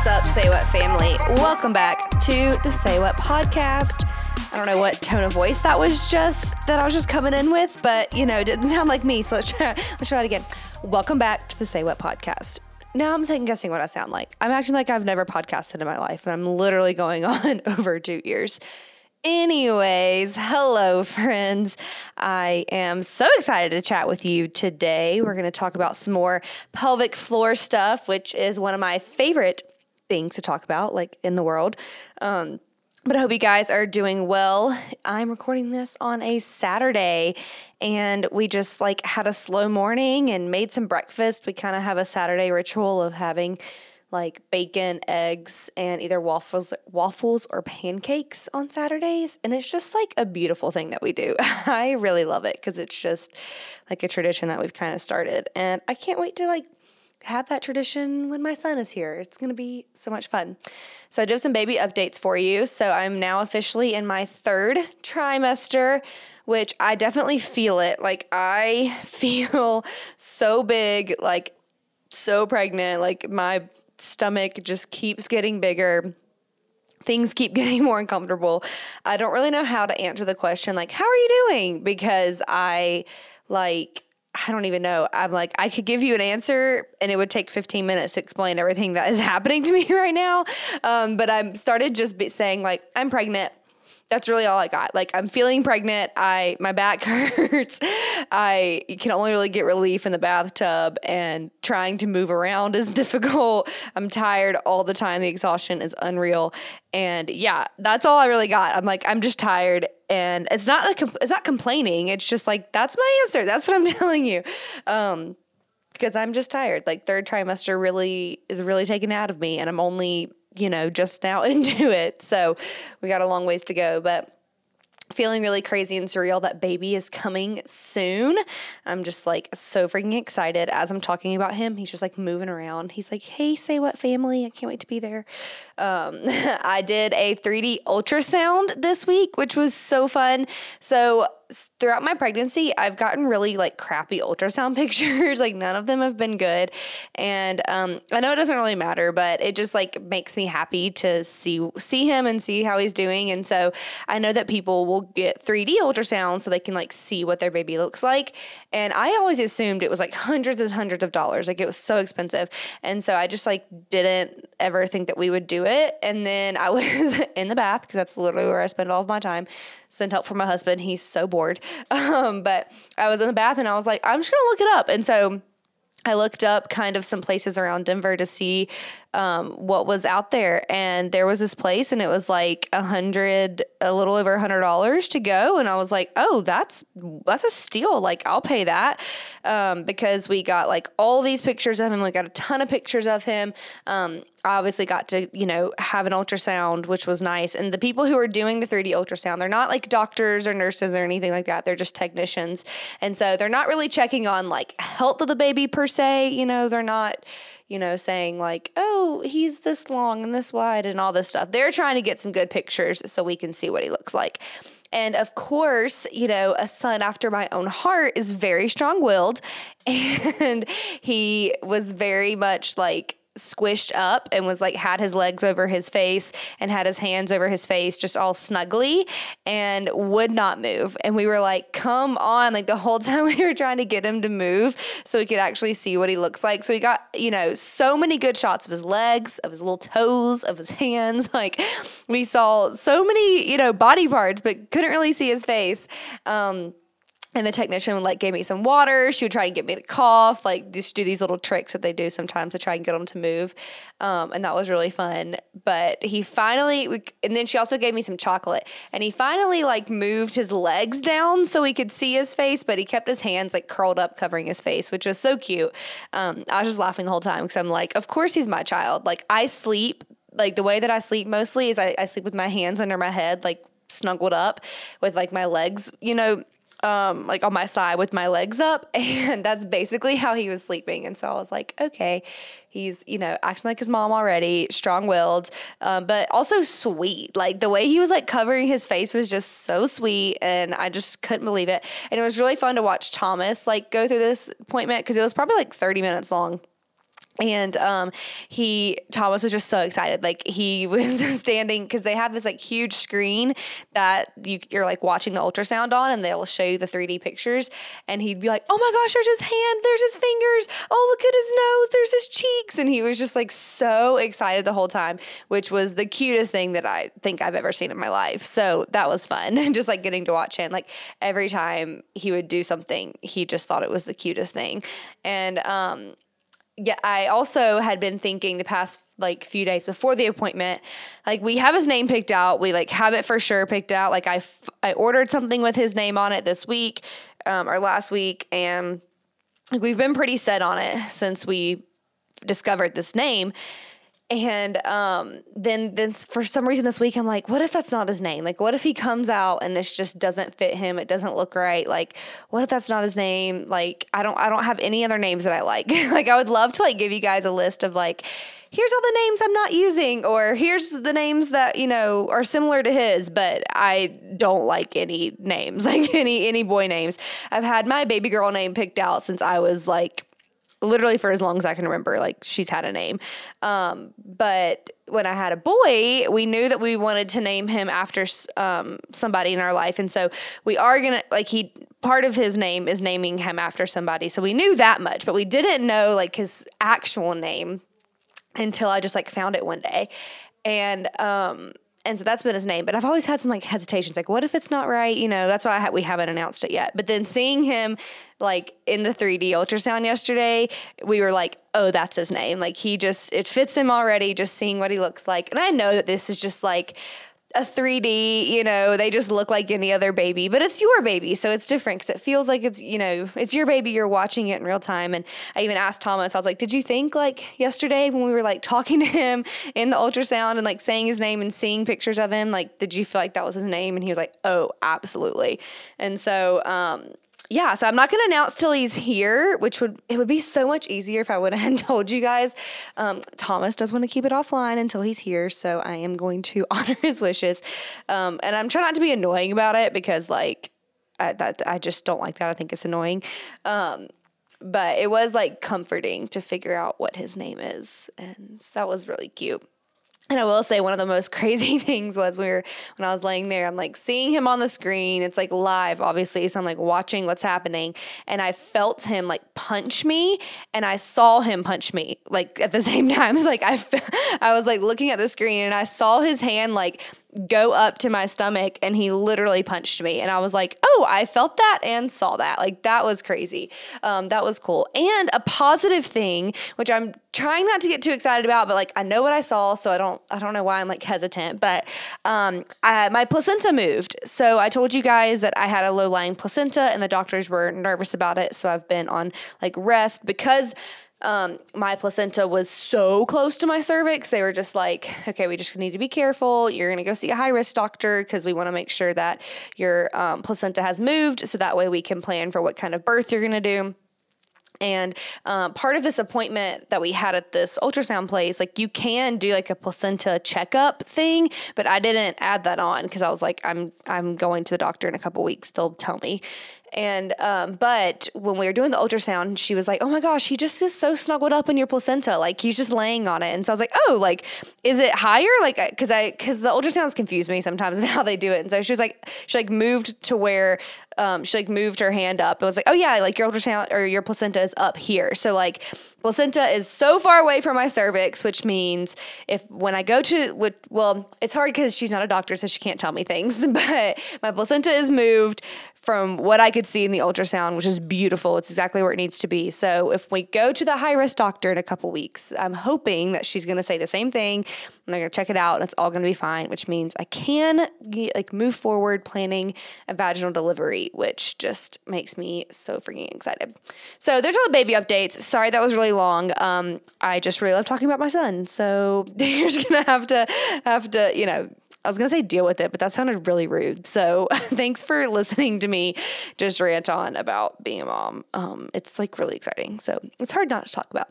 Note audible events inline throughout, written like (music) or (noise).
What's up, Say What family? Welcome back to the Say What podcast. I don't know what tone of voice that was just that I was just coming in with, but you know, it didn't sound like me. So let's try let's try that again. Welcome back to the Say What podcast. Now I'm second guessing what I sound like. I'm acting like I've never podcasted in my life, and I'm literally going (laughs) on over two years. Anyways, hello, friends. I am so excited to chat with you today. We're going to talk about some more pelvic floor stuff, which is one of my favorite things to talk about, like in the world. Um, but I hope you guys are doing well. I'm recording this on a Saturday and we just like had a slow morning and made some breakfast. We kind of have a Saturday ritual of having like bacon, eggs, and either waffles, waffles or pancakes on Saturdays, and it's just like a beautiful thing that we do. (laughs) I really love it because it's just like a tradition that we've kind of started, and I can't wait to like have that tradition when my son is here. It's going to be so much fun. So, I do have some baby updates for you. So, I'm now officially in my third trimester, which I definitely feel it. Like, I (laughs) feel so big, like, so pregnant. Like, my stomach just keeps getting bigger. Things keep (laughs) getting more uncomfortable. I don't really know how to answer the question, like, how are you doing? Because I, like, I don't even know. I'm like, I could give you an answer and it would take 15 minutes to explain everything that is (laughs) happening to me (laughs) right now. Um, but I'm started just saying, like, I'm pregnant that's really all I got. Like I'm feeling pregnant. I my back (laughs) hurts. I can only really get relief in the bathtub and trying to move around is (laughs) difficult. I'm tired all the time. The exhaustion is unreal. And yeah, that's all I really got. I'm like I'm just tired and it's not a, it's not complaining. It's just like that's my answer. That's what I'm (laughs) telling you. Um because I'm just tired. Like third trimester really is really taken out of me and I'm only you know, just now (laughs) into it. So we got a long ways to go, but feeling really crazy and surreal that baby is coming soon. I'm just like so freaking excited as I'm talking about him. He's just like moving around. He's like, "Hey, say what family? I can't wait to be there." Um, (laughs) I did a 3D ultrasound this week, which was so fun. So throughout my pregnancy, I've gotten really like crappy ultrasound (laughs) pictures. like none of them have been good. And um, I know it doesn't really matter, but it just like makes me happy to see see him and see how he's doing. And so I know that people will get 3D ultrasounds so they can like see what their baby looks like. And I always assumed it was like hundreds and hundreds of dollars. Like it was so expensive. And so I just like didn't ever think that we would do it. And then I (laughs) was in the bath because that's literally where I spend all of my time send help for my husband. He's so bored. (laughs) Um, but I was in the bath and I was like, I'm just going to look it up. And so I looked up kind of some places around Denver to see um, what was out there, and there was this place, and it was like a hundred, a little over a hundred dollars to go, and I was like, oh, that's that's a steal. Like I'll pay that um, because we got like all these pictures of him. We got a ton of pictures of him. Um, I obviously got to, you know, have an ultrasound, which was nice. And the people who are doing the 3D ultrasound, they're not like doctors or nurses or anything like that. They're just technicians. And so they're not really checking on like health of the baby per se. You know, they're not, you know, saying like, oh, he's this long and this wide and all this stuff. They're trying to get some good pictures so we can see what he looks like. And of course, you know, a son after my own heart is very strong willed. (laughs) And he was very much like, squished up and was like had his legs over his face and had his hands over his face just all snuggly and would not move. And we were like come on. Like the whole (laughs) time we were trying to get him to move so we could actually see what he looks like. So we got you know so many good shots of his legs of his little toes of his (laughs) hands. Like we saw so many you know body parts but couldn't really see his face. Um and the technician would like give me some water. She would try and get me to cough, like just do these little tricks that they do sometimes to try and get them to move. Um, and that was really fun. But he finally, and then she also gave me some chocolate. And he finally like moved his legs down so he could see his face, but he kept his hands like curled up covering his face, which was so cute. Um, I was just laughing the whole time because I'm like, of course he's my child. Like I sleep, like the way that I sleep mostly is I, I sleep with my hands under my head, like snuggled up with like my legs, you know, um, like on my side with my legs up. (laughs) And that's basically how he was sleeping. And so I was like, okay, he's, you know, acting like his mom already, strong willed, um, but also sweet. Like the way he was like covering his face was just so sweet. And I just couldn't believe it. And it was really fun to watch Thomas like go through this appointment because it was probably like 30 minutes long and um, he Thomas was just so excited. Like he (laughs) was standing because they have this like huge screen that you, you're like watching the ultrasound on, and they'll show you the 3D pictures. And he'd be like, "Oh my gosh, there's his hand, there's his fingers. Oh look at his nose, there's his cheeks." And he was just like so excited the whole time, which was the cutest thing that I think I've ever seen in my life. So that was fun, (laughs) just like getting to watch him. Like every time he would do something, he just thought it was the cutest thing, and um yeah, I also had been thinking the past like few days before the appointment, like we have his name picked out. We like have it for sure picked out. Like I, f- I ordered something with his name on it this week um, or last week, and like we've been pretty set on it since we discovered this name. And um, then, then for some reason this week, I'm like, what if that's not his name? Like, what if he comes out and this just doesn't fit him? It doesn't look right. Like, what if that's not his name? Like, I don't, I don't have any other names that I like. (laughs) like, I would love to like give you guys a list of like, here's all the names I'm not using, or here's the names that you know are similar to his, but I don't like any names, (laughs) like any any boy names. I've had my baby girl name picked out since I was like literally for as long as I can remember. Like she's had a name. Um, but when I had a boy, we knew that we wanted to name him after um, somebody in our life. And so we are going to, like, he, part of his name is naming him after somebody. So we knew that much, but we didn't know, like, his actual name until I just, like, found it one day. And, um, and so that's been his name. But I've always had some like hesitations, like what if it's not right? You know, that's why ha- we haven't announced it yet. But then seeing him like in the 3D ultrasound yesterday, we were like, oh, that's his name. Like he just it fits him already. Just seeing what he looks like, and I know that this is just like a 3D, you know, they just look like any other baby, but it's your baby. So it's different because it feels like it's, you know, it's your baby. You're watching it in real time. And I even asked Thomas, I was like, did you think like yesterday when we were like talking to him in the ultrasound and like saying his name and seeing pictures of him, like, did you feel like that was his name? And he was like, oh, absolutely. And so, um, yeah, so I'm not going to announce till he's here, which would it would be so much easier if I would (laughs) have told you guys. Um, Thomas does want to keep it offline until he's here, so I am going to (laughs) honor his wishes, um, and I'm trying not to be annoying about it because like I, that I just don't like that. I think it's annoying. Um, but it was like comforting to figure out what his name is, and that was really cute. And I will say one of the most (laughs) crazy (laughs) things was we were when I was laying there, I'm like seeing him on the screen. It's like live, obviously. So I'm like watching what's happening. And I felt him like punch me and I saw him punch me like at the (laughs) same time. It's like I, I was like looking at the screen and I saw his hand like go up to my stomach and he literally punched me. And I was like, oh, I felt that and saw that. Like that was crazy. Um, that was cool. And a positive thing, which I'm trying not to get too excited about, but like I know what I saw, so I don't I don't know why I'm like hesitant. But um, I, my placenta moved. So I told you guys that I had a low lying placenta and the doctors were nervous about it. So I've been on like rest because um, my placenta was so close to my cervix. They were just like, okay, we just need to be careful. You're going to go see a high risk doctor because we want to make sure that your um, placenta has moved so that way we can plan for what kind of birth you're going to do. And um, part of this appointment that we had at this ultrasound place, like you can do like a placenta checkup thing, but I didn't add that on because I was like, I'm I'm going to the doctor in a couple weeks. They'll tell me. And um, but when we were doing the ultrasound, she was like, "Oh my gosh, he just is so snuggled up in your placenta, like he's just laying on it." And so I was like, "Oh, like is it higher?" Like because I because the ultrasounds confuse me sometimes (laughs) of how they do it. And so she was like, she like moved to where um, she like moved her hand up and was like, "Oh yeah, like your ultrasound or your placenta is up here." So like placenta is so far away from my cervix, which means if when I go to with well, it's hard because she's not a doctor, so she can't tell me things. (laughs) But my placenta is moved from what I could see in the ultrasound, which is beautiful. It's exactly where it needs to be. So if we go to the high risk doctor in a couple weeks, I'm hoping that she's going to say the same thing and they're going to check it out and it's all going to be fine, which means I can get, like move forward planning a vaginal delivery, which just makes me so freaking excited. So there's all the baby updates. Sorry that was really long. Um, I just really love talking about my son. So (laughs) you're just going to have to have to, you know, I was going to say deal with it, but that sounded really rude. So (laughs) thanks for listening to me just rant on about being a mom. Um, it's like really exciting. So it's hard not to talk about.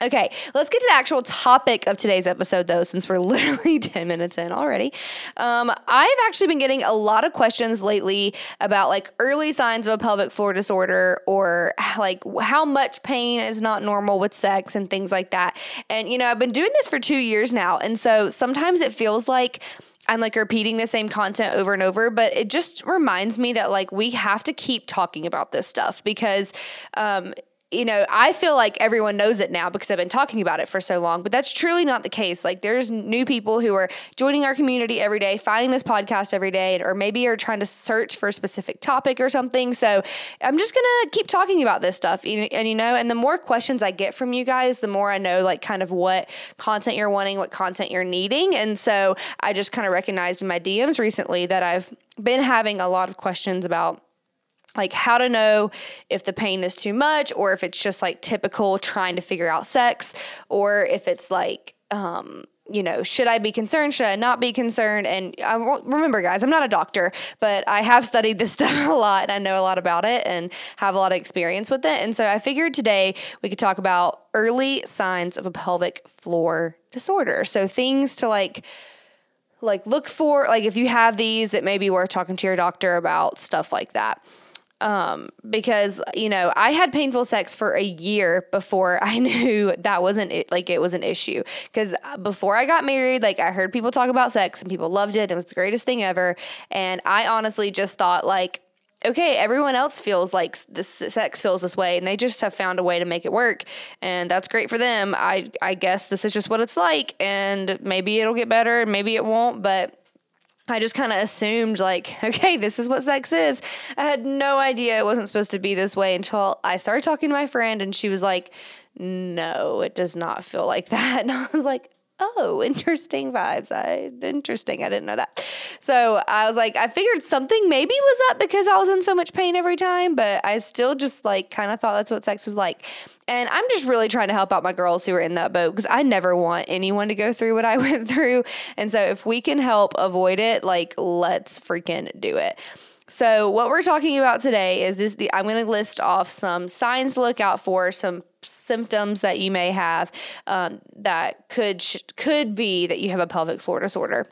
Okay, let's get to the actual topic of today's episode, though, since we're (laughs) literally 10 minutes in already. Um, I've actually been getting a lot of questions lately about like early signs of a pelvic floor disorder or (sighs) like how much pain is not normal with sex and things like that. And, you know, I've been doing this for two years now. And so sometimes it feels like, I'm like repeating the same content over and over, but it just reminds me that like we have to keep talking about this stuff because um, you know, I feel like everyone knows it now because I've been talking about it for so long, but that's truly not the case. Like, there's new people who are joining our community every day, finding this podcast every day, or maybe are trying to search for a specific topic or something. So, I'm just gonna keep talking about this stuff. And, and you know, and the more questions I get from you guys, the more I know, like, kind of what content you're wanting, what content you're needing. And so, I just kind of recognized in my DMs recently that I've been having a lot of questions about like how to know if the pain is too much or if it's just like typical trying to figure out sex or if it's like um you know, should I be concerned? Should I not be concerned? And I remember, guys, I'm not a doctor, but I have studied this (laughs) stuff a lot and I know a lot about it and have a lot of experience with it. And so I figured today we could talk about early signs of a pelvic floor disorder. So things to like, like look for, like if you have these, it may be worth talking to your doctor about stuff like that um, because you know I had painful sex for a year before (laughs) I knew that wasn't it, like it was an issue. Because uh, before I got married, like I heard people talk about sex and people loved it. It was the greatest thing ever, and I honestly just thought like. Okay, everyone else feels like this sex feels this way, and they just have found a way to make it work, and that's great for them. I I guess this is just what it's like, and maybe it'll get better, maybe it won't, but I just kind of assumed, like, (laughs) okay, this is what sex is. I had no idea it wasn't supposed to be this way until I started talking to my friend, and she was like, no, it does not feel like that. (laughs) And I was like, oh, (laughs) interesting vibes. I interesting. I didn't know that. So I was like, I figured something maybe was up because I was in so much pain every time, but I still just like kind of thought that's what sex was like. And I'm just really trying to help out my girls who are in that boat because I never want anyone to go through what I (laughs) went through. And so if we can help avoid it, like let's freaking do it. So, what we're talking about today is this the I'm going to list off some signs to look out for, some symptoms that you may have um, that could could be that you have a pelvic floor disorder.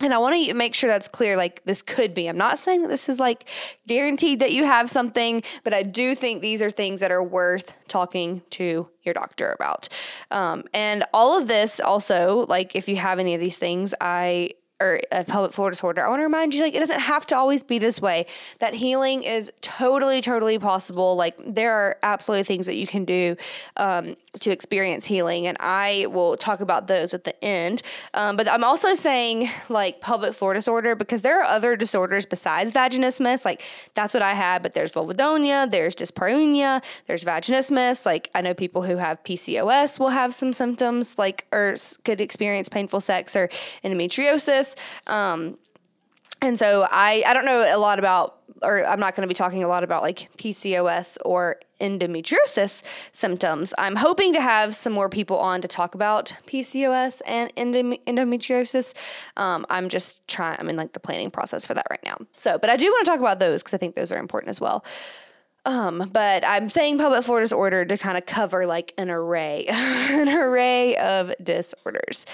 And I want to make sure that's clear. Like, this could be. I'm not saying that this is like guaranteed that you have something, but I do think these are things that are worth talking to your doctor about. Um, and all of this also, like, if you have any of these things, I or a pelvic floor disorder, I want to remind you like it doesn't have to always be this way. That healing is totally, totally possible. Like there are absolutely things that you can do um, to experience healing, and I will talk about those at the end. Um, but I'm also saying like pelvic floor disorder because there are other disorders besides vaginismus. Like that's what I had, but there's vulvodynia, there's dyspareunia, there's vaginismus. Like I know people who have PCOS will have some symptoms like or could experience painful sex or endometriosis Um, and so I, I don't know a lot about, or I'm not going to be talking a lot about like PCOS or endometriosis symptoms. I'm hoping to have some more people on to talk about PCOS and endometriosis. Um, I'm just trying, I'm in like the planning process for that right now. So, but I do want to talk about those because I think those are important as well. Um, but I'm saying pelvic floor disorder to kind of cover like an array, (laughs) an array of disorders.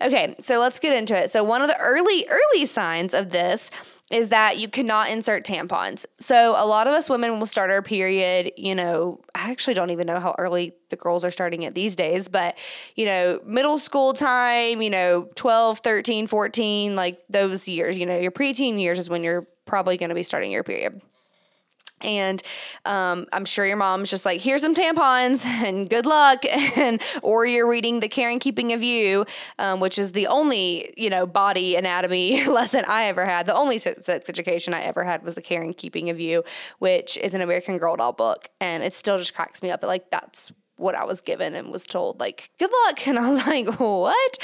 Okay, so let's get into it. So one of the early early signs of this is that you cannot insert tampons. So a lot of us women will start our period, you know, I actually don't even know how early the girls are starting it these days, but you know, middle school time, you know, 12, 13, 14, like those years, you know, your preteen years is when you're probably going to be starting your period. And um, I'm sure your mom's just like, here's some tampons (laughs) and good luck. (laughs) And or you're reading The Care and Keeping of You, um, which is the only you know body anatomy (laughs) lesson I ever had. The only sex education I ever had was The Care and Keeping of You, which is an American Girl doll book, and it still just cracks me up. But like that's what I was given and was told like good luck. (laughs) And I was like what?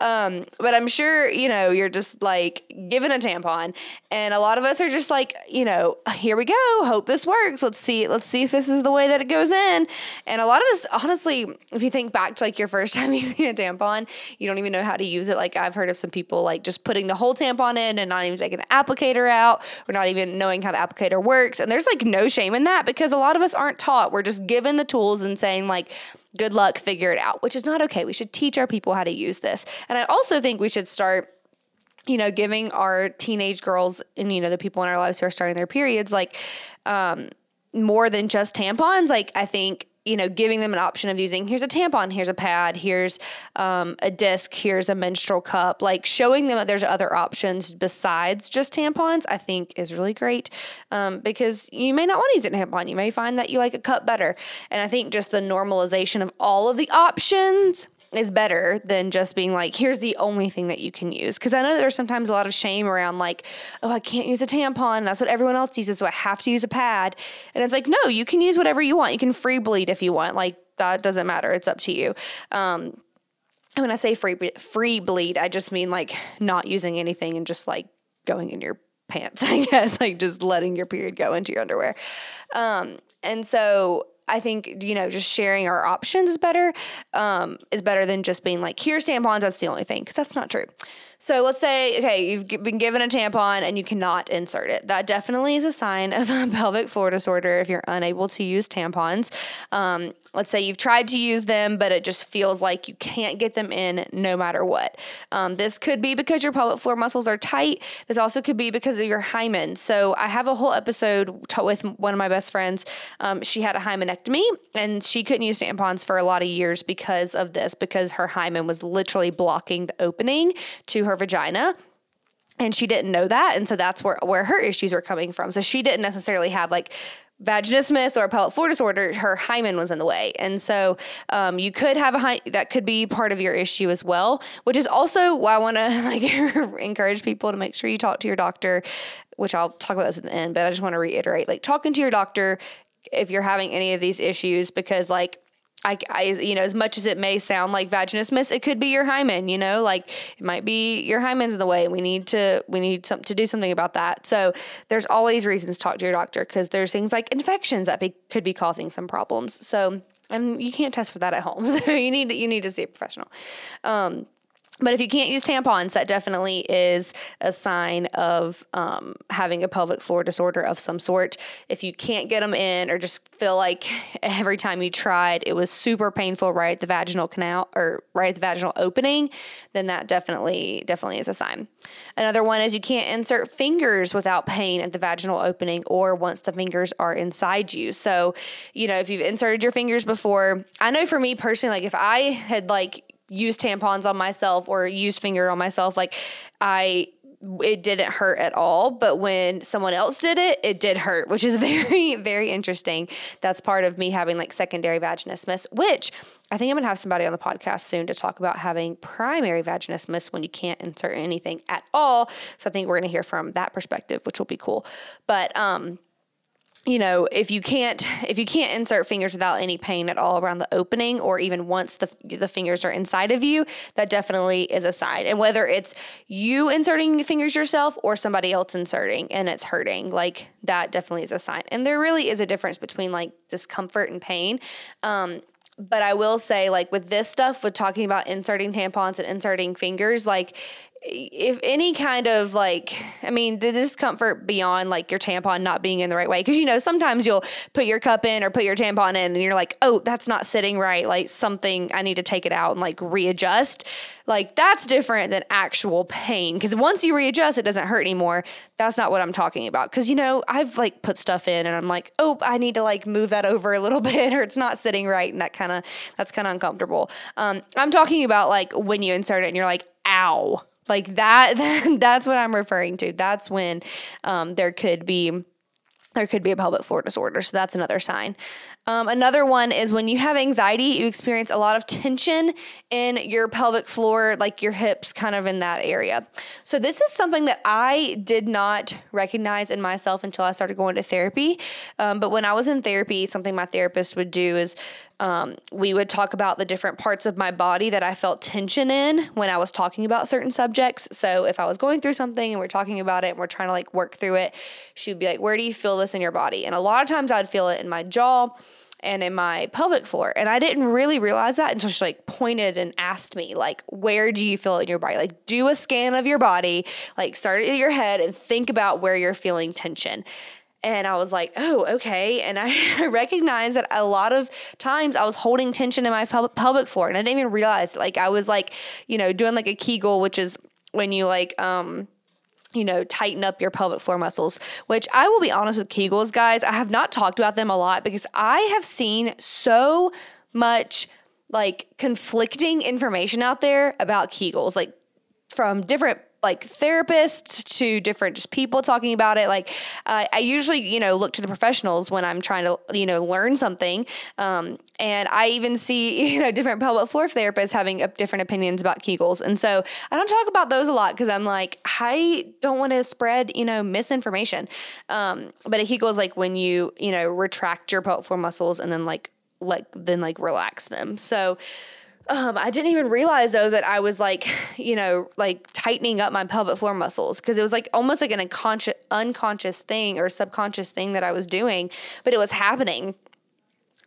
Um, but I'm sure you know you're just like given a tampon. And a lot of us are just like you know here we go. Hope this works. Let's see let's see if this is the way that it goes in. And a lot of us honestly if you think back to like your first (laughs) time using a tampon you don't even know how to use it. Like I've heard of some people like just putting the whole tampon in and not even taking the applicator out or not even knowing how the applicator works. And there's like no shame in that because a lot of us aren't taught. We're just given the tools and saying like, good luck, figure it out, which is not okay. We should teach our people how to use this. And I also think we should start you know, giving our teenage girls and you know the people in our lives who are starting their periods like um, more than just tampons. Like I think you know, giving them an option of using here's a tampon, here's a pad, here's um, a disc, here's a menstrual cup, like showing them that there's other options besides just tampons, I think is really great um, because you may not want to use a tampon. You may find that you like a cup better. And I think just the normalization of all of the options is better than just being like, here's the only thing that you can use. Because I know there's sometimes a lot of shame around like, oh, I can't use a tampon. That's what everyone else uses, so I have to use a pad. And it's like, no, you can use whatever you want. You can free bleed if you want. Like that doesn't matter. It's up to you. Um, and when I say free free bleed, I just mean like not using anything and just like going in your pants, (laughs) I guess, like just letting your period go into your underwear. Um, and so I think you know just sharing our options is better. Um, is better than just being like here's tampons. That's the only thing because that's not true. So let's say, okay, you've been given a tampon and you cannot insert it. That definitely is a sign of a (laughs) pelvic floor disorder if you're unable to use tampons. Um, let's say you've tried to use them, but it just feels like you can't get them in no matter what. Um, this could be because your pelvic floor muscles are tight. This also could be because of your hymen. So I have a whole episode t- with one of my best friends. Um, she had a hymenectomy and she couldn't use tampons for a lot of years because of this, because her hymen was literally blocking the opening to her her vagina. And she didn't know that. And so that's where where her issues were coming from. So she didn't necessarily have like vaginismus or pelvic floor disorder. Her hymen was in the way. And so um, you could have a hy- that could be part of your issue as well which is also why i want to (laughs) like encourage people to make sure you talk to your doctor which i'll talk about this at the end but i just want to reiterate like talking to your doctor if you're having any of these issues because like I, I, you know, as much as it may sound like vaginismus, it could be your hymen. You know, like it might be your hymen's in the way. We need to, we need some, to do something about that. So there's always reasons to talk to your doctor because there's things like infections that be, could be causing some problems. So and you can't test for that at home. (laughs) So you need you need to see a professional. Um, but if you can't use tampons, that definitely is a sign of um, having a pelvic floor disorder of some sort. If you can't get them in, or just feel like (laughs) every time you tried it was super painful right at the vaginal canal or right at the vaginal opening, then that definitely definitely is a sign. Another one is you can't insert fingers without pain at the vaginal opening or once the fingers are inside you. So, you know, if you've inserted your fingers before, I know for me personally, like if I had like used tampons on myself or used finger on myself, like I it didn't hurt at all. But when someone else did it, it did hurt, which is (laughs) very, very interesting. That's part of me having like secondary vaginismus, which I think I'm gonna have somebody on the podcast soon to talk about having primary vaginismus when you can't insert anything at all. So I think we're gonna hear from that perspective, which will be cool. But um you know if you can't if you can't insert fingers without any pain at all around the opening or even once the the fingers are inside of you that definitely is a sign and whether it's you inserting fingers yourself or somebody else inserting and it's hurting like that definitely is a sign. And there really is a difference between like discomfort and pain. Um, but I will say, like with this stuff, with talking about inserting tampons and inserting fingers, like if any kind of like i mean the discomfort beyond like your tampon not being in the right way because you know sometimes you'll put your cup in or put your tampon in and you're like oh that's not sitting right. Like something i need to take it out and like readjust. Like that's different than actual pain because once you readjust it doesn't hurt anymore. That's not what i'm talking about. Because you know i've like put stuff in and i'm like oh i need to like move that (laughs) over a little bit or it's not sitting right. And that kind of that's kind of uncomfortable. Um, i'm talking about like when you insert it and you're like ow like that, (laughs) that's what I'm referring to. That's when um, there could be there could be a pelvic floor disorder. So that's another sign. Um, another one is when you have anxiety, you experience a lot of tension in your pelvic floor, like your hips, kind of in that area. So, this is something that I did not recognize in myself until I started going to therapy. Um, but when I was in therapy, something my therapist would do is um, we would talk about the different parts of my body that I felt tension in when I was talking about certain subjects. So, if I was going through something and we're talking about it and we're trying to like work through it, she would be like, Where do you feel this in your body? And a lot of times I'd feel it in my jaw and in my pelvic floor. And I didn't really realize that until she like pointed and asked me, like, where do you feel it in your body? Like, do a scan of your body, like, start at your head and think about where you're feeling tension. And I was like, oh, okay. And I (laughs) recognized that a lot of times I was holding tension in my pelvic floor and I didn't even realize like I was like, you know, doing like a Kegel, which is when you like, um, you know, tighten up your pelvic floor muscles, which I will be honest with Kegels, guys. I have not talked about them a lot because I have seen so much like conflicting information out there about Kegels, like from different like therapists to different just people talking about it. Like uh, I usually, you know, look to the professionals when I'm trying to, you know, learn something. Um, and I even see, (laughs) you know, different pelvic floor therapists having different opinions about Kegels. And so I don't talk about those a lot because I'm like, I don't want to spread, you know, misinformation. Um, but a Kegel is like when you, you know, retract your pelvic floor muscles and then like, like, then like relax them. So, um, I didn't even realize though that I was like, you know, like tightening up my pelvic floor muscles because it was like almost like an unconscious, unconscious thing or subconscious thing that I was doing, but it was happening.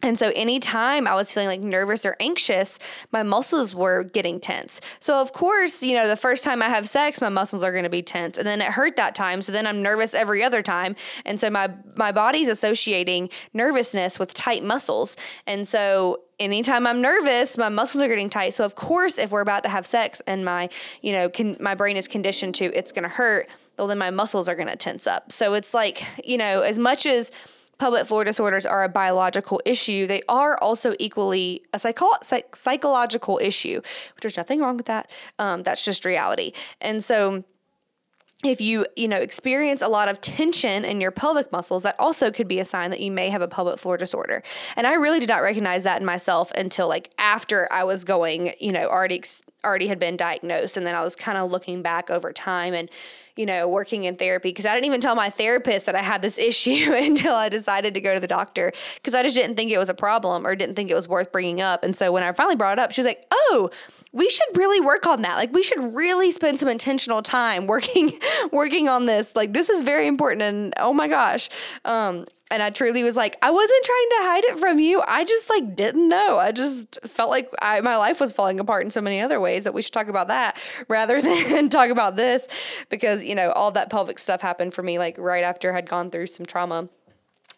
And so anytime I was feeling like nervous or anxious, my muscles were getting tense. So of course, you know, the first time I have sex, my muscles are going to be tense. And then it hurt that time, so then I'm nervous every other time. And so my my body's associating nervousness with tight muscles. And so anytime I'm nervous, my muscles are getting tight. So of course, if we're about to have sex and my, you know, can, my brain is conditioned to it's going to hurt, well then my muscles are going to tense up. So it's like, you know, as much as pelvic floor disorders are a biological issue, they are also equally a psycho- psych- psychological issue, which there's nothing wrong with that. Um, that's just reality. And so, if you you know experience a lot of tension in your pelvic muscles that also could be a sign that you may have a pelvic floor disorder. And i really did not recognize that in myself until like after i was going you know already already had been diagnosed and then i was kind of looking back over time and you know, working in therapy because I didn't even tell my therapist that I had this (laughs) issue until I decided to go to the doctor because I just didn't think it was a problem or didn't think it was worth bringing up. And so when I finally brought it up, she was like, "Oh, we should really work on that. Like we should really spend some intentional time working (laughs) working on this. Like this is very important and oh my gosh." Um and I truly was like, I wasn't trying to hide it from you. I just like didn't know. I just felt like I, my life was falling apart in so many other ways that we should talk about that (laughs) rather than (laughs) talk about this because, you know, all that pelvic stuff happened for me like right after I had gone through some trauma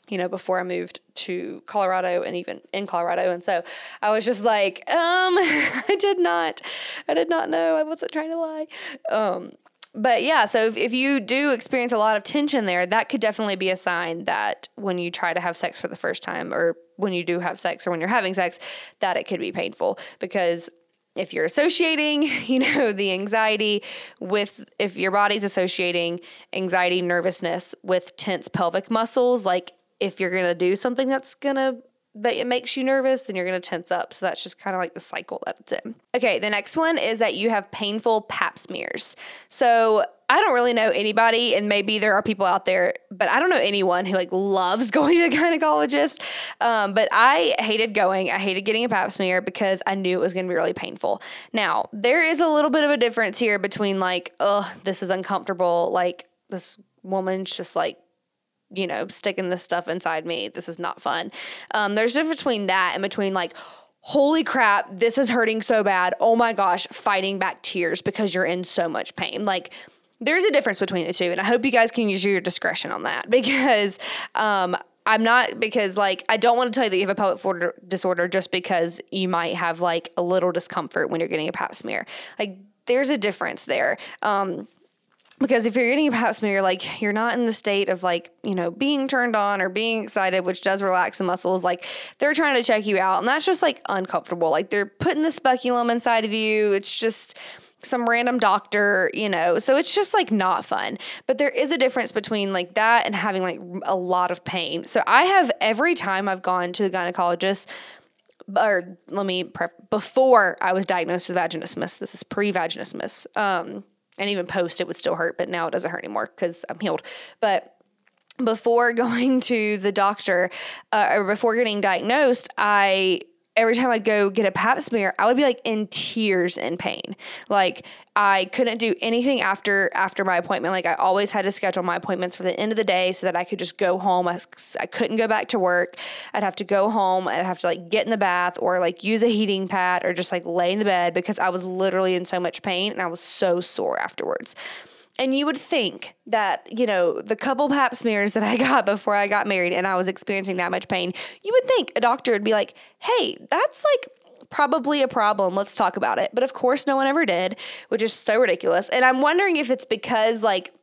you know, before I moved to Colorado and even in Colorado. And so I was just like, um, (laughs) I did not, I did not know. I wasn't trying to lie. Um, but yeah, so if, if you do experience a lot of tension there, that could definitely be a sign that when you try to have sex for the first time, or when you do have sex, or when you're having sex, that it could be painful. Because if you're associating, (laughs) you know, the anxiety with, if your body's associating anxiety, nervousness with tense pelvic muscles, like if you're gonna do something that's gonna but it makes you nervous, then you're going to tense up. So that's just kind of like the cycle that it's in. Okay, the next one is that you have painful pap smears. So I don't really know anybody, and maybe there are people out there, but I don't know anyone who like loves (laughs) going to the gynecologist. Um, but I hated going. I hated getting a pap smear because I knew it was going to be really painful. Now there is a little bit of a difference here between like, oh, this is uncomfortable. Like this woman's just like you know, sticking this stuff inside me. This is not fun. Um, there's a difference between that and between like, holy crap, this is hurting so bad. Oh my gosh, fighting back tears because you're in so much pain. Like, there's a difference between the two. And I hope you guys can use your discretion on that (laughs) because um, I'm not because like I don't want to tell you that you have a pelvic floor disorder just because you might have like a little discomfort when you're getting a pap smear. Like there's a difference there. Um, because if you're getting a pap smear, you're like you're not in the state of like, you know, being turned on or being excited, which does relax the muscles. Like they're trying to check you out, and that's just like uncomfortable. Like they're putting the speculum inside of you. It's just some random doctor, you know. So it's just like not fun. But there is a difference between like that and having like a lot of pain. So I have every time I've gone to the gynecologist, or let me before I was diagnosed with vaginismus. This is pre-vaginismus. Um, and even post it would still hurt, but now it doesn't hurt anymore because I'm healed. But before (laughs) going to the doctor uh, or before getting diagnosed, I every time I'd go get a pap smear, I would be like in tears in pain. Like I couldn't do anything after after my appointment. Like I always had to schedule my appointments for the end of the day so that I could just go home. I, I couldn't go back to work. I'd have to go home. I'd have to like get in the bath or like use a heating pad or just like lay in the bed because I was literally in so much pain and I was so sore afterwards. And you would think that, you know, the couple pap smears that I (laughs) got before I got married and I was experiencing that much pain, you would think a doctor would be like, hey, that's like probably a problem. Let's talk about it. But of course, no one ever did, which is so ridiculous. And I'm wondering if it's because, like,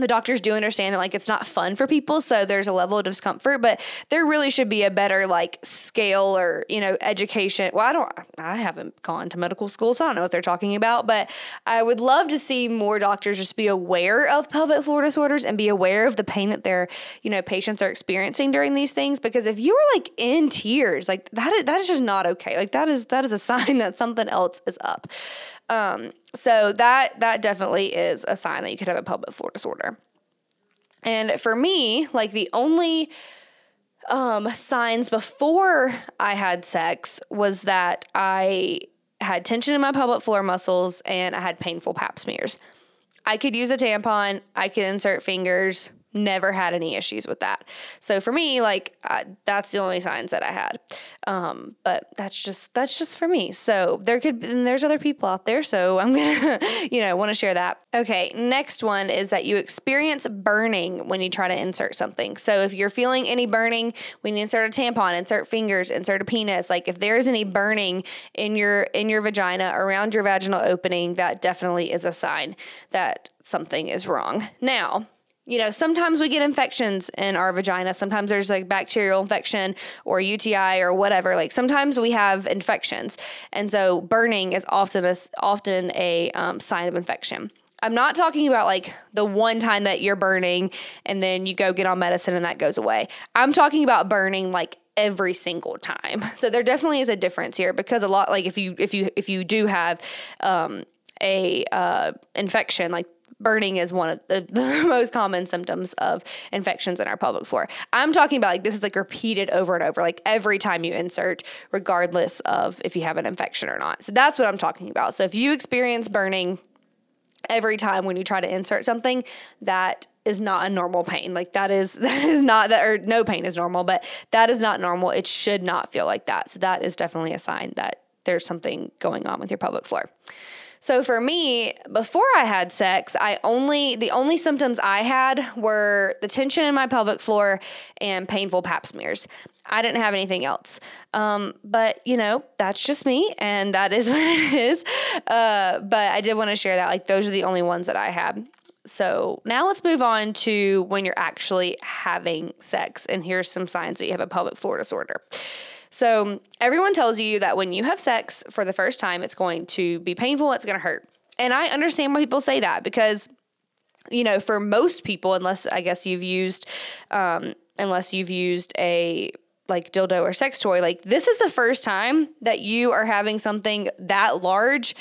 the doctors do understand that like it's not fun for people so there's a level of discomfort but there really should be a better like scale or you know education. Well i don't i haven't gone to medical school so i don't know what they're talking about but i would love to see more doctors just be aware of pelvic floor disorders and be aware of the pain that their you know patients are experiencing during these things because if you are like in tears like that is, that is just not okay. Like that is that is a (laughs) sign that something else is up. Um, so that that definitely is a sign that you could have a pelvic floor disorder. And for me, like the only um, signs before I had sex was that I had tension in my pelvic floor muscles and I had painful pap smears. I could use a tampon, I could insert fingers, never had any issues with that. So for me, like uh, that's the only signs that I had. Um, but that's just that's just for me. So there could and there's other people out there. So I'm (laughs) gonna you know want to share that. Okay, next one is that you experience burning when you try to insert something. So if you're feeling any burning when you insert a tampon, insert fingers, insert a penis, like if there's any burning in your in your vagina around your vaginal opening, that definitely is a sign that something is wrong. Now you know, sometimes we get infections in our vagina. Sometimes there's like bacterial infection or UTI or whatever. Like sometimes we have infections, and so burning is often a, often a um, sign of infection. I'm not talking about like the one time that you're burning and then you go get on medicine and that goes away. I'm talking about burning like every single time. So there definitely is a difference here because a lot like if you if you if you do have um, a uh, infection like burning is one of the, (laughs) the, most common symptoms of infections in our pelvic floor. I'm talking about like this is like repeated over and over, like every time you insert, regardless of if you have an infection or not. So that's what I'm talking about. So if you experience burning every time when you try to insert something, that is not a normal pain. Like that is (laughs) that is not that or no pain is normal, but that is not normal. It should not feel like that. So that is definitely a sign that there's something going on with your pelvic floor. So for me, before I had sex, I only the only symptoms I had were the tension in my pelvic floor and painful pap smears. I didn't have anything else. Um, but you know, that's just me, and that is (laughs) what it is. Uh, but I did want to share that. Like those are the only ones that I had. So now let's move on to when you're actually having sex, and here's some signs that you have a pelvic floor disorder. So everyone tells you that when you have sex for the first time, it's going to be painful, it's going to hurt. And I understand why people say that because, you know, for most people, unless I guess you've used, um, unless you've used a like dildo or sex toy, like this is the first time that you are having something that large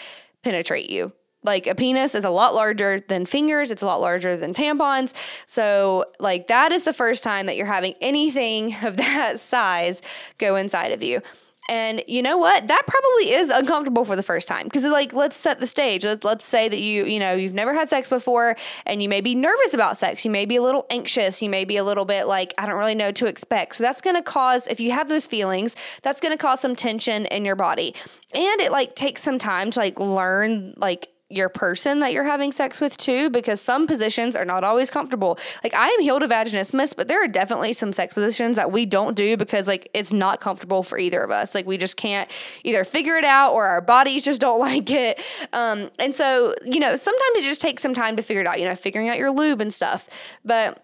penetrate you. Like a penis is a lot larger than fingers, it's a lot larger than tampons. So, like, that is the first time that you're having anything (laughs) of that size go inside of you. And you know what? That probably is uncomfortable for the first time because, like, let's set the stage. Let's, let's say that you, you know, you've never had sex before and you may be nervous about sex. You may be a little anxious. You may be a little bit like, I don't really know to expect. So that's going to cause, if you have those feelings, that's going to cause some tension in your body. And it like takes some time to like learn, like, your person that you're having sex with too, because some positions are not always comfortable. Like I am healed of vaginismus, but there are definitely some sex positions that we don't do because like it's not comfortable for either of us. Like we just can't either figure it out or our bodies just don't (laughs) like it. Um, and so you know sometimes it just takes some time to figure it out. You know, figuring out your lube and stuff, but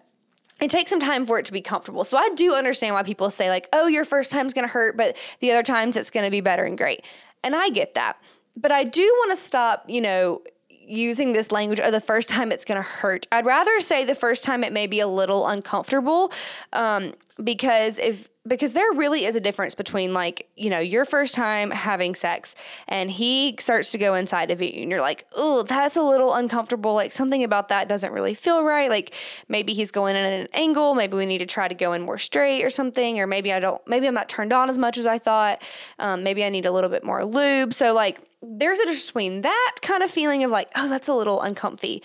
it takes some time for it to be comfortable. So I do understand why people say like, "Oh, your first time's going to hurt, but the other times it's going to be better and great." And I get that. But I do want to stop, you know, using this language or the first time it's going to hurt. I'd rather say the first time it may be a little uncomfortable um, because if because there really is a difference between like you know your first time having sex and he starts to go inside of you and you're like oh that's a little uncomfortable like something about that doesn't really feel right like maybe he's going in at an angle maybe we need to try to go in more straight or something or maybe i don't maybe i'm not turned on as much as i thought um, maybe i need a little bit more lube. So like there's a difference between that kind of feeling of like oh that's a little uncomfy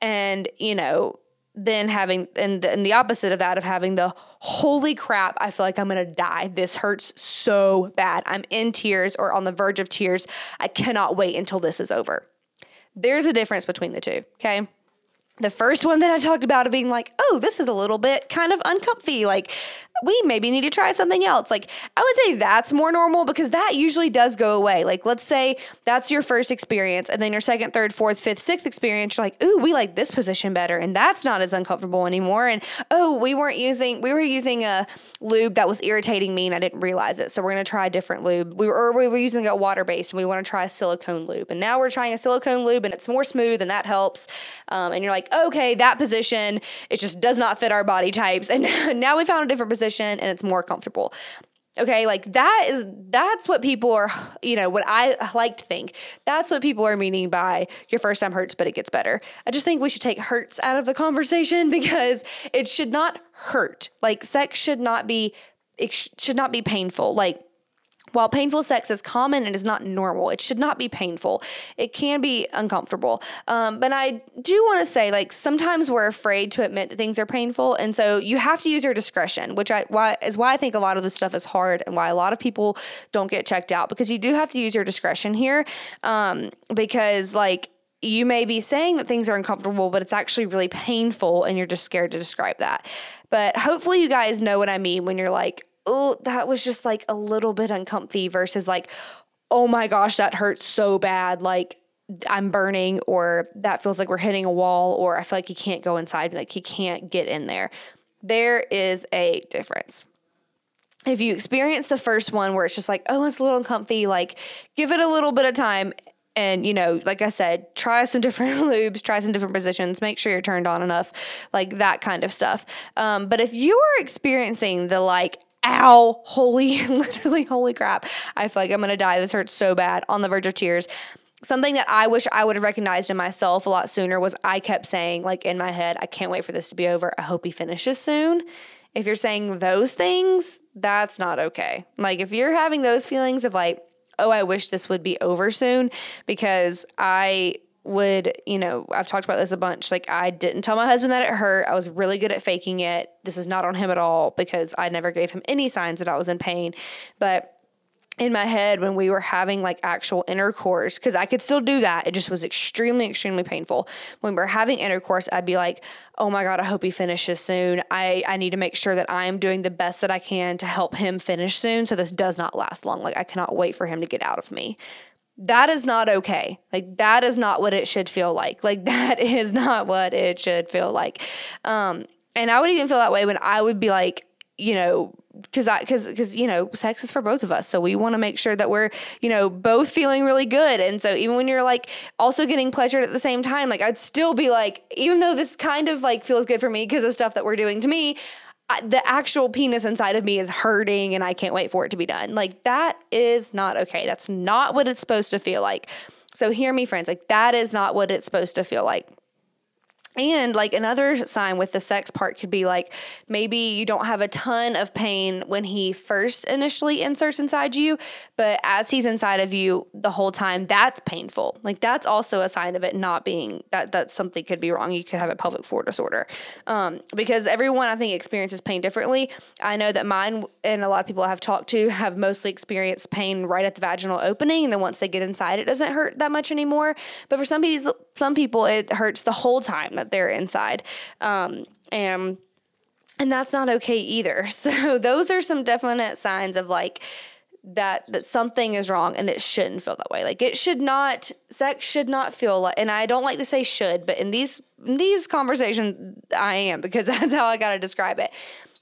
and you know then having and the, and the opposite of that of having the holy crap i feel like i'm gonna die. This hurts so bad. I'm in tears or on the verge of tears. I cannot wait until this is over. There's a difference between the two okay the first one that I talked about of being like, oh, this is a little bit kind of uncomfy. Like, we maybe need to try something else. Like, I would say that's more normal because that usually does go away. Like, let's say that's your first experience, and then your second, third, fourth, fifth, sixth experience, you're like, ooh, we like this position better, and that's not as uncomfortable anymore. And oh, we weren't using, we were using a lube that was irritating me, and I didn't realize it. So we're gonna try a different lube. We were, or we were using a water based, and we want to try a silicone lube. And now we're trying a silicone lube, and it's more smooth, and that helps. Um, and you're like, okay, that position, it just does not fit our body types. And (laughs) now we found a different position and it's more comfortable. Okay, like that is that's what people are, you know, what I like to think. That's what people are meaning by your first time hurts, but it gets better. I just think we should take hurts out of the conversation (laughs) because it should not hurt. Like sex should not be it should not be painful. Like while painful sex is common and is not normal, it should not be painful. It can be uncomfortable. Um, but I do want to say, like, sometimes we're afraid to admit that things are painful. And so you have to use your discretion, which I, why, is why I think a lot of this stuff is hard and why a lot of people don't get checked out because you do have to use your discretion here. Um, because, like, you may be saying that things are uncomfortable, but it's actually really painful and you're just scared to describe that. But hopefully, you guys know what I mean when you're like, oh, that was just like a little bit uncomfy versus like, oh my gosh, that hurts so bad. Like, I'm burning, or that feels like we're hitting a wall, or I feel like he can't go inside, like he can't get in there. There is a difference. If you experience the first one where it's just like, oh, it's a little uncomfy, like give it a little bit of time. And, you know, like I said, try some (laughs) different lubes, try some different positions, make sure you're turned on enough, like that kind of stuff. Um, but if you are experiencing the like ow, holy, (laughs) literally, holy crap. I feel like I'm gonna die. This hurts so bad on the verge of tears. Something that I wish I would have recognized in myself a lot sooner was I kept saying, like in my head, I can't wait for this to be over. I hope he finishes soon. If you're saying those things, that's not okay. Like if you're having those feelings of like, oh, I wish this would be over soon, because I would, you know, I've talked about this a bunch. Like, I didn't tell my husband that it hurt. I was really good at faking it. This is not on him at all because I never gave him any signs that I was in pain. But in my head, when we were having like actual intercourse, because I could still do that, it just was extremely, extremely painful. When we are having intercourse, I'd be like, oh my God, I hope he finishes soon. I, I need to make sure that I'm doing the best that I can to help him finish soon so this does not last long. Like, I cannot wait for him to get out of me that is not okay. Like that is not what it should feel like. Like (laughs) that is not what it should feel like. Um, and I would even feel that way when I would be like, you know, because I because because you know, sex is for both of us, so we want to make sure that we're you know both feeling really good. And so even when you're like also getting pleasured at the same time, like I'd still be like, even though this kind of like feels good for me because of stuff that we're doing to me, the actual penis inside of me is hurting and I can't wait for it to be done. Like that is not okay. That's not what it's supposed to feel like. So hear me friends, like that is not what it's supposed to feel like. And like another sign with the sex part could be like maybe you don't have a ton of pain when he first initially inserts inside you, but as he's inside of you the whole time, that's painful. Like that's also a sign of it not being that that something could be wrong. You could have a pelvic floor disorder. Um, because everyone I think experiences pain differently. I know that mine and a lot of people I've talked to have mostly experienced pain right at the vaginal opening, and then once they get inside, it doesn't hurt that much anymore. But for some people, some people it hurts the whole time that they're inside. Um, and and that's not okay either. (laughs) So those are some definite signs of like that that something is wrong and it shouldn't feel that way. Like it should not sex should not feel like and I don't like to say should, but in these in these conversations I am because (laughs) that's how I got to describe it.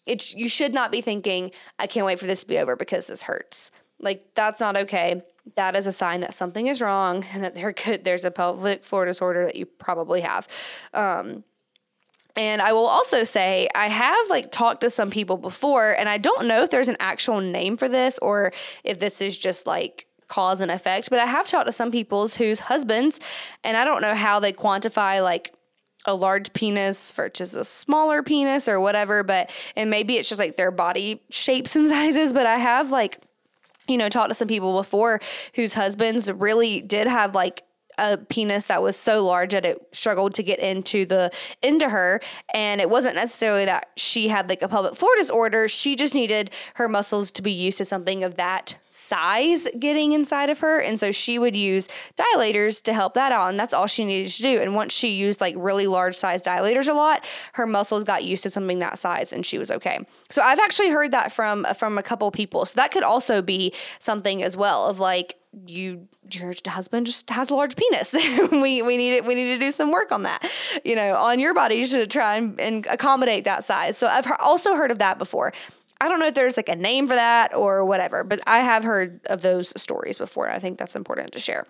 It's you should not be thinking I can't wait for this to be over because this hurts. Like that's not okay that is a sign that something is wrong and that there could there's a pelvic floor disorder that you probably have. Um, and I will also say I have like talked to some people before, and I don't know if there's an actual name for this or if this is just like cause and effect, but I have talked to some people's whose husbands, and I don't know how they quantify like a large penis versus a smaller penis or whatever, but and maybe it's just like their body shapes and (laughs) sizes, but I have like you know, talked to some people before whose husbands really did have like a penis that was so large that it struggled to get into the into her. And it wasn't necessarily that she had like a pelvic floor disorder. She just needed her muscles to be used to something of that size getting inside of her. And so she would use dilators to help that out and that's all she needed to do. And once she used like really large size dilators a lot her muscles got used to something that size and she was okay. So i've actually heard that from from a couple people. So that could also be something as well of like you your husband just has a large penis. (laughs) we we need it. We need to do some work on that. You know, on your body, you should try and, and accommodate that size. So I've also heard of that before. I don't know if there's like a name for that or whatever, but I have heard of those stories before. I think that's important to share.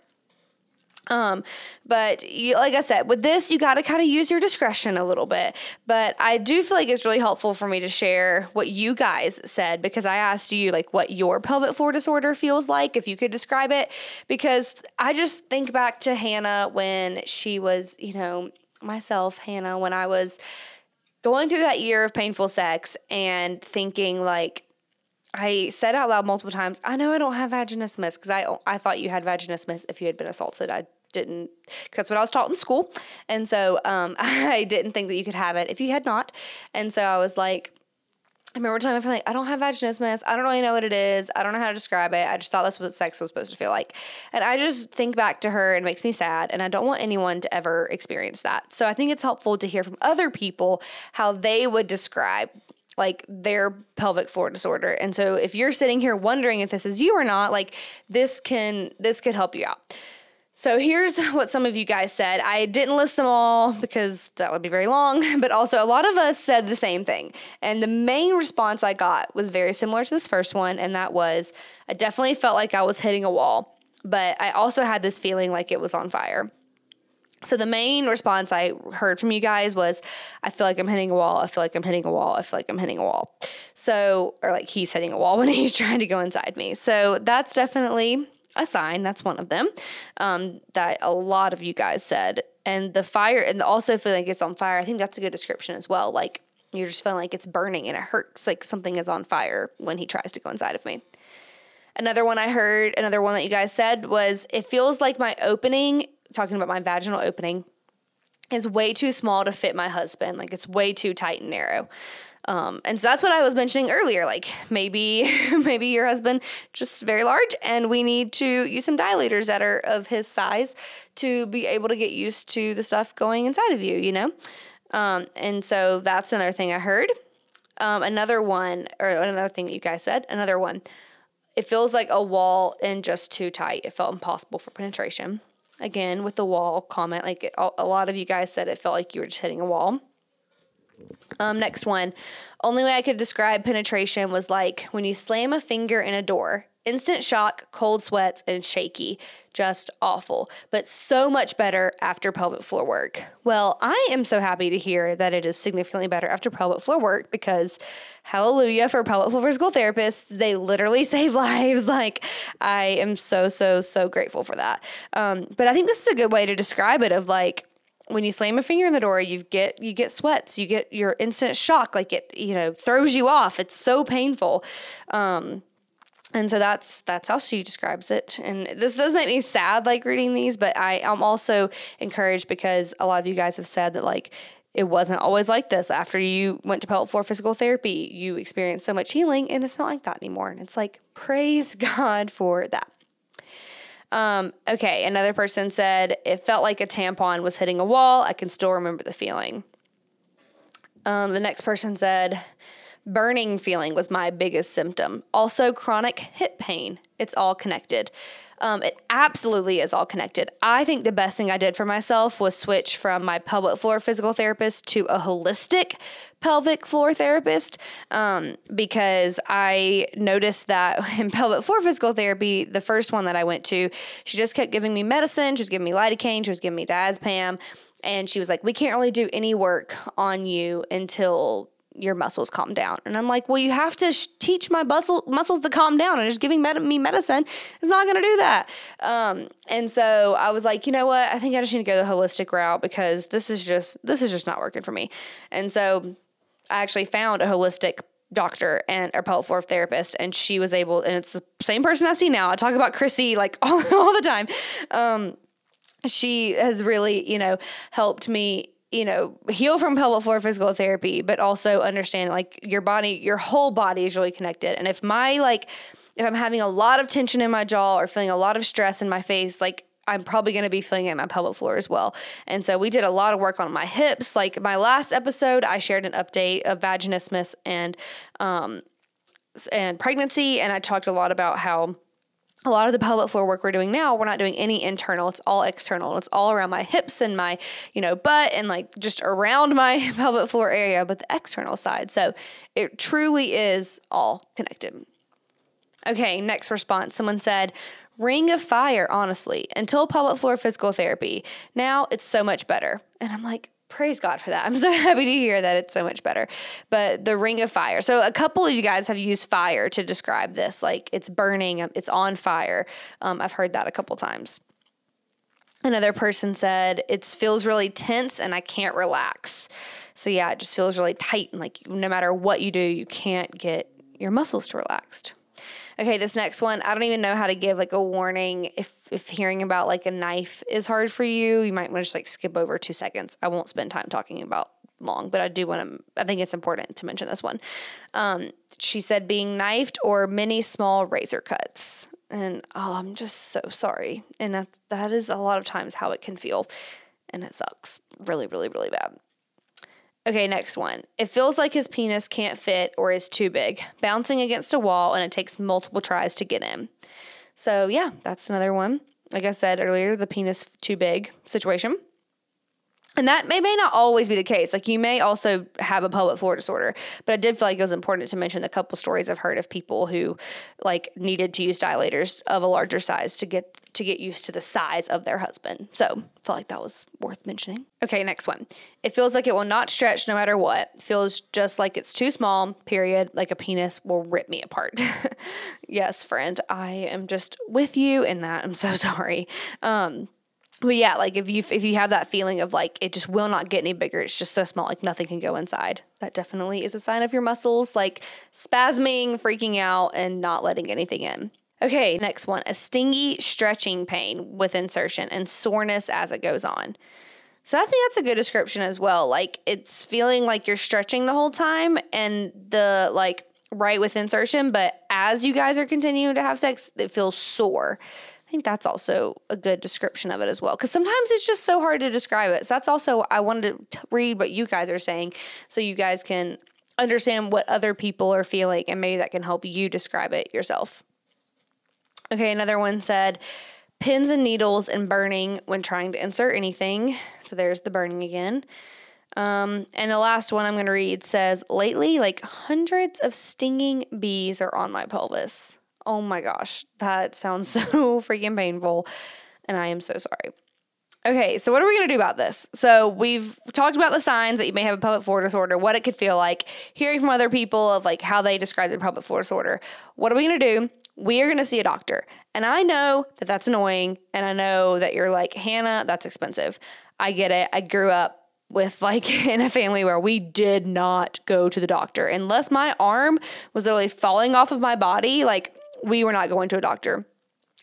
Um, but you, like I said, with this, you got to kind of use your discretion a little bit. But I do feel like it's really helpful for me to share what you guys said because I asked you like what your pelvic floor disorder feels like, if you could describe it. Because I just think back to Hannah when she was, you know, myself, Hannah, when I was going through that year of painful sex and thinking like, I said out loud multiple times, I know I don't have vaginismus because I I thought you had vaginismus if you had been assaulted. I didn't that's what I was taught in school. And so um, (laughs) I didn't think that you could have it if you had not. And so I was like, I remember telling my friend, like, I don't have vaginismus. I don't really know what it is. I don't know how to describe it. I just thought that's what sex was supposed to feel like. And I just think back to her and it makes me sad. And I don't want anyone to ever experience that. So I think it's helpful to hear from other people how they would describe like their pelvic floor disorder. And so if you're sitting here wondering if this is you or not, like this can this could help you out. So here's (laughs) what some of you guys said. I didn't list them all because that would be very long, (laughs) but also a lot of us said the same thing. And the main response I got was very similar to this first one, and that was I definitely felt like I was hitting a wall, but I also had this feeling like it was on fire. So the main response I heard from you guys was, I feel like I'm hitting a wall. I feel like I'm hitting a wall. I feel like I'm hitting a wall. So, or like he's hitting a wall (laughs) when he's trying to go inside me. So that's definitely a sign. That's one of them um, that a lot of you guys said. And the fire, and also feeling like it's on fire. I think that's a good description as well. Like you're just feeling like it's burning and it hurts, like something is on fire when he tries to go inside of me. Another one I heard, another one that you guys said was, it feels like my opening, talking about my vaginal opening, is way too small to fit my husband. Like it's way too tight and narrow. Um, and so that's what I was mentioning earlier. Like maybe, (laughs) maybe your husband just very large, and we need to use some dilators that are of his size to be able to get used to the stuff going inside of you. You know, um, and so that's another thing I heard. Um, another one, or another thing that you guys said. Another one. It feels like a wall and just too tight. It felt impossible for penetration. Again, with the wall comment, like it, a lot of you guys said it felt like you were just hitting a wall. Um, next one. Only way I could describe penetration was like when you slam a finger in a door. Instant shock, cold sweats, and shaky. Just awful. But so much better after pelvic floor work. Well, I am so happy to hear that it is significantly better after pelvic floor work because hallelujah for pelvic floor physical therapists. They literally (laughs) save lives. Like, I am so, so, so grateful for that. Um, but I think this is a good way to describe it of like, when you slam a finger in the door, you get you get sweats, you get your instant shock, like it you know throws you off. It's so painful. Um, and so that's that's how she describes it. And this does make me sad, like reading these, but I am also encouraged because a lot of you guys have said that like it wasn't always like this. After you went to pelvic floor physical therapy, you experienced so much healing, and it's not like that anymore. And it's like praise (laughs) God for that. Um, okay, another person said it felt like a tampon was hitting a wall. I can still remember the feeling. Um, the next person said burning feeling was my biggest symptom. Also, chronic hip pain. It's all connected. Um, it absolutely is all connected. I think the best thing I did for myself was switch from my pelvic floor physical therapist to a holistic pelvic floor therapist um, because I noticed that (laughs) in pelvic floor physical therapy, the first one that I went to, she just kept giving me medicine. She was giving me lidocaine. She was giving me diazepam. And she was like, we can't really do any work on you until your muscles calm down. And I'm like, well, you have to sh- teach my muscle muscles to calm down, and just giving med- me medicine is not going to do that. Um, and so I was like, you know what? I think I just need to go the holistic route because this is just this is just not working for me. And so I actually found a holistic doctor and a pelvic floor therapist, and she was able, and it's the same person I see now. I talk about Chrissy like all, (laughs) all the time. Um, she has really, you know, helped me you know, heal from pelvic floor physical therapy, but also understand like your body, your whole body is really connected. And if my like, if I'm having a lot of tension in my jaw or feeling a lot of stress in my face, like I'm probably going to be feeling it in my pelvic floor as well. And so we did a lot of work on my hips. Like my last episode, I shared an update of vaginismus and um and pregnancy, and I talked a lot about how a lot of the pelvic floor work we're doing now, we're not doing any internal. It's all external. It's all around my hips and my, you know, butt and like just around my (laughs) pelvic floor area, but the external side. So it truly is all connected. Okay, next response. Someone said, Ring of fire, honestly, until pelvic floor physical therapy. Now it's so much better. And I'm like, praise God for that. I'm so (laughs) happy to hear that it's so much better. But the ring of fire. So a couple of you guys have used fire to describe this, like it's burning, um, it's on fire. Um, I've heard that a couple times. Another person said it feels really tense and I can't relax. So yeah, it just feels really tight and like no matter what you do, you can't get your muscles to relaxed. Okay, this next one, I don't even know how to give like a warning if if hearing about like a knife is hard for you, you might want to just like skip over 2 seconds. I won't spend time talking about long, but I do want to I think it's important to mention this one. Um, she said being knifed or many small razor cuts. And oh, I'm just so sorry. And that that is a lot of times how it can feel. And it sucks really, really, really bad. Okay, next one. It feels like his penis can't fit or is too big, bouncing against a wall, and it takes multiple tries to get in. So, yeah, that's another one. Like I said earlier, the penis too big situation. And that may, may not always be the case. Like you may also have a pelvic floor disorder, but I did feel like it was important to mention the couple stories I've heard of people who like needed to use dilators of a larger size to get to get used to the size of their husband. So I felt like that was worth mentioning. Okay, next one. It feels like it will not stretch no matter what. feels just like it's too small, period. Like a penis will rip me apart. (laughs) yes, friend, I am just with you in that. I'm so (laughs) sorry. Um, but yeah, like if you if you have that feeling of like it just will not get any bigger, it's just so small, like nothing can go inside. That definitely is a sign of your muscles like spasming, freaking out, and not letting anything in. Okay, next one: a stingy stretching pain with insertion and soreness as it goes on. So I think that's a good description as well. Like it's feeling like you're stretching the whole time, and the like right with insertion, but as you guys are continuing to have sex, it feels sore. I think that's also a good description of it as well. Because sometimes it's just so hard to describe it. So that's also, I wanted to read what you guys are saying so you guys can understand what other people are feeling and maybe that can help you describe it yourself. Okay, another one said, pins and needles and burning when trying to insert anything. So there's the burning again. Um, and the last one I'm going to read says, lately, like hundreds of stinging bees are on my pelvis. Oh my gosh, that sounds (laughs) so freaking painful. And I am so sorry. Okay, so what are we to do about this? So we've talked about the signs that you may have a pelvic floor disorder, what it could feel like, hearing from other people of like how they describe their pelvic floor disorder. What are we to do? We are to see a doctor. And I know that that's annoying. And I know that you're like, Hannah, that's expensive. I get it. I grew up with like (laughs) in a family where we did not go to the doctor unless my arm was literally falling off of my body. Like we were not going to a doctor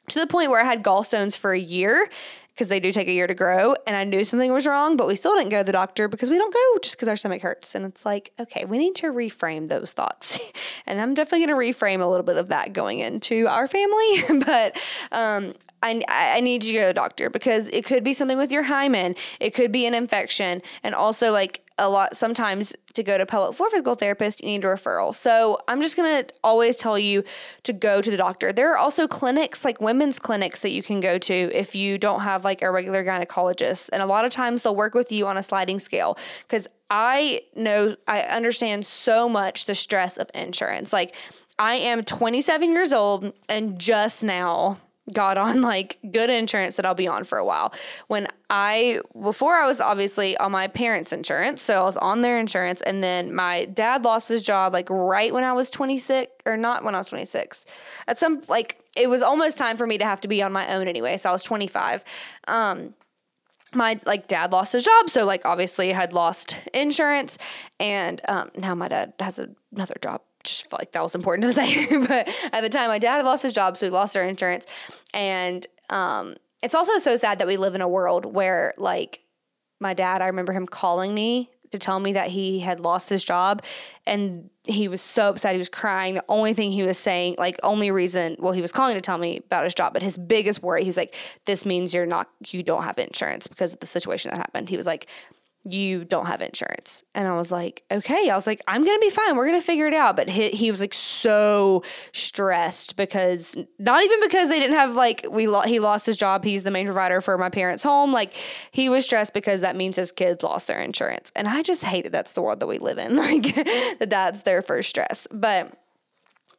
to the point where I had gallstones for a year because they do take a year to grow. And I knew something was wrong, but we still didn't go to the doctor because we don't go just because our stomach hurts. And it's like, okay, we need to reframe those thoughts. (laughs) and I'm definitely going to reframe a little bit of that going into our family. (laughs) but um, I, I need you to go to the doctor because it could be something with your hymen, it could be an infection. And also, like, a lot sometimes to go to pelvic floor physical therapist you need a referral. So i'm just going to always tell you to go to the doctor. There are also clinics like women's clinics that you can go to if you don't have like a regular gynecologist. And a lot of times they'll work with you on a sliding scale because i know i understand so much the stress of insurance. Like i am 27 years old and just now got on (laughs) like good insurance that I'll be on for a while. When I before I was obviously on my parents' insurance, so I was on their insurance and then my dad lost his job like right when I was 26 or not when I was 26. At some like it was almost time for me to have to be on my own anyway, so I was 25. Um my like dad lost his job so like obviously had lost insurance and um, now my dad has a, another job just felt like that was important to say. (laughs) but at the time, my dad had lost his job, so we lost our insurance. And um, it's also so sad that we live in a world where like my dad, I remember him calling me to tell me that he had lost his job and he was so upset he was crying the only thing he was saying like only reason well he was calling to tell me about his job but his biggest worry he was like this means you're not you don't have insurance because of the situation that happened he was like you don't have insurance. And I was like, okay. I was like, I'm going to be fine. We're going to figure it out. But he, he was like so stressed because not even because they didn't have like, we, lo- he lost his job. He's the main provider for my parents' home. Like he was stressed because that means his kids lost their insurance. And I just hate that that's the world that we live in. (laughs) Like that that's their first stress. But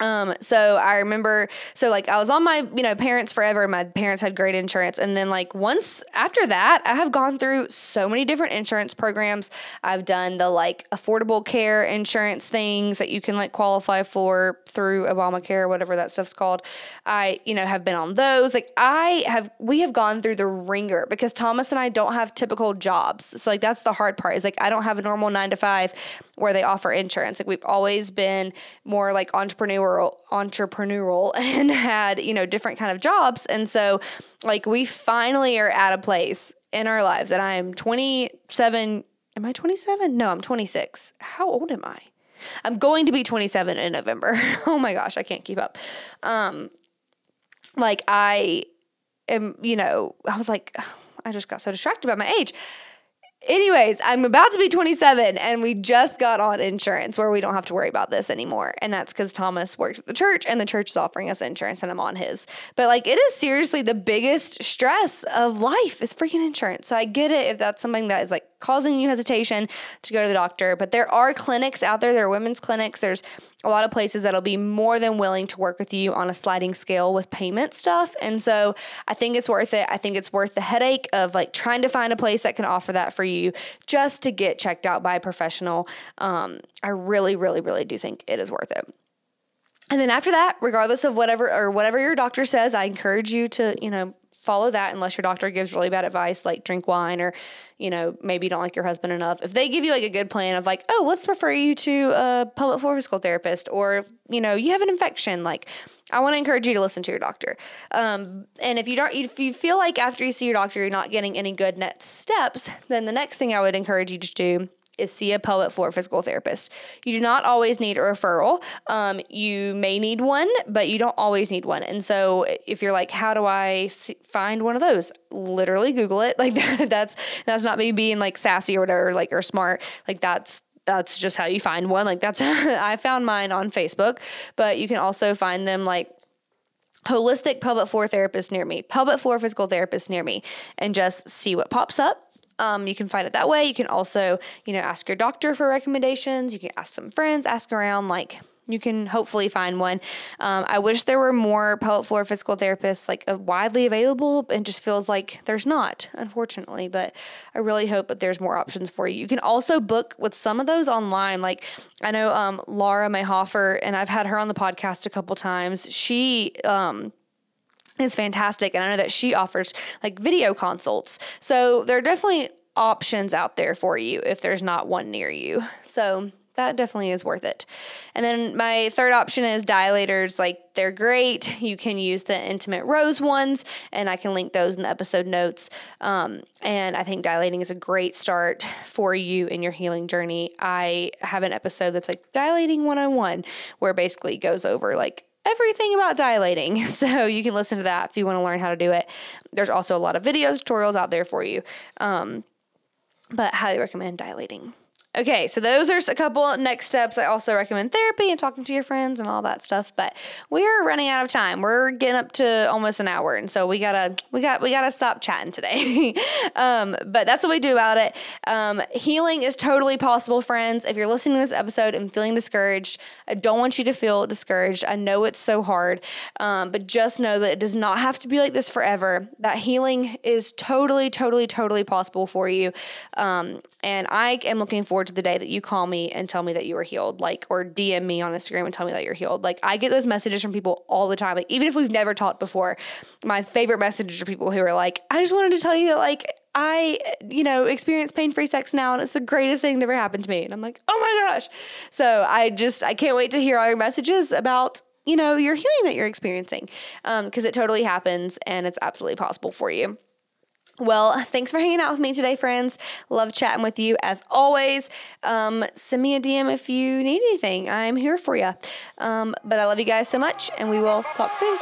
um, so I remember, so like I was on my, you know, parents forever. My parents had great insurance. And then like once after that, I have gone through so many different insurance programs. I've done the like affordable care insurance things that you can like qualify for through Obamacare, or whatever that stuff's called. I, you know, have been on those. Like I have, we have gone through the ringer because Thomas and I don't have typical jobs. So like that's the hard part is like I don't have a normal nine to five where they offer insurance. Like we've always been more like entrepreneurial, entrepreneurial (laughs) and had, you know, different kind of jobs. And so like we finally are at a place in our lives and I'm 27. Am I 27? No, I'm 26. How old am I? I'm going to be 27 in November. (laughs) oh my gosh, I can't keep up. Um like I am, you know, I was like (sighs) I just got so distracted by my age. Anyways, I'm about to be 27 and we just got on insurance where we don't have to worry about this anymore. And that's because Thomas works at the church and the church is offering us insurance and I'm on his. But like it is seriously the biggest stress of life is freaking insurance. So I get it if that's something that is like causing you hesitation to go to the doctor. But there are clinics out there, there are women's clinics. There's a lot of places that'll be more than willing to work with you on a sliding scale with payment stuff. And so I think it's worth it. I think it's worth the headache of like trying to find a place that can offer that for you just to get checked out by a professional. Um, I really, really, really do think it is worth it. And then after that, regardless of whatever or whatever your doctor says, I encourage you to, you know, follow that unless your doctor gives really bad advice like drink wine or you know maybe you don't like your husband enough. If they give you like a good plan of like oh let's refer you to a pelvic floor physical therapist or you know you have an infection like i want to encourage you to listen to your doctor. Um, and if you don't if you feel like after you see your doctor you're not getting any good next steps then the next thing i would encourage you to do is see a pelvic floor physical therapist. You do not always need a referral. Um, you may need one, but you don't always need one. And so if you're like, how do I find one of those? Literally Google it. (laughs) Like that's that's not me being like sassy or whatever, like or smart. Like that's that's just how you find one. Like that's (laughs) I found mine on Facebook, but you can also find them like holistic pelvic floor therapist near me, pelvic floor physical therapist near me, and just see what pops up um, you can find it that way. You can also, you know, ask your doctor for recommendations. You can ask some friends, ask around. Like, you can hopefully find one. Um, I wish there were more pelvic floor physical therapists like uh, widely available. It just feels like there's not, unfortunately. But I really hope that there's more options for you. You can also book with some of those online. Like I know um, Laura Meihofer, and I've had her on the podcast a couple times. She um, is fantastic. And I know that she offers like video consults. So there are definitely options out there for you if there's not one near you. So that definitely is worth it. And then my third option is dilators. Like they're great. You can use the intimate rose ones, and I can link those in the episode notes. Um, and I think dilating is a great start for you in your healing journey. I have an episode that's like dilating 101, where basically goes over like everything about dilating. (laughs) So you can listen to that if you want to learn how to do it. There's also a lot of videos, tutorials out there for you. Um, but highly recommend dilating. Okay, so those are a couple next steps. I also recommend therapy and talking to your friends and all that stuff. But we are running out of time. We're getting up to almost an hour, and so we gotta we got we gotta stop chatting today. (laughs) um, but that's what we do about it. Um, healing is totally possible, friends. If you're listening to this episode and feeling discouraged, I don't want you to feel discouraged. I know it's so hard, um, but just know that it does not have to be like this forever. That healing is totally, totally, totally possible for you. Um, and I am looking forward forward to the day that you call me and tell me that you were healed, like, or DM me on Instagram and tell me that you're healed. Like, I get those messages from people all the time. Like, even if we've never talked before, my favorite messages are people who are like, I just wanted to tell you that, like, I, you know, experience pain free sex now, and it's the greatest thing that ever happened to me. And I'm like, oh my gosh. So I just, I can't wait to hear all your messages about you know, your healing that you're experiencing. Because um, it totally happens and it's absolutely possible for you. Well, thanks for hanging out with me today, friends. Love chatting with you as always. Um, send me a DM if you need anything. I'm here for you. Um, but I love you guys so much, and we will talk soon.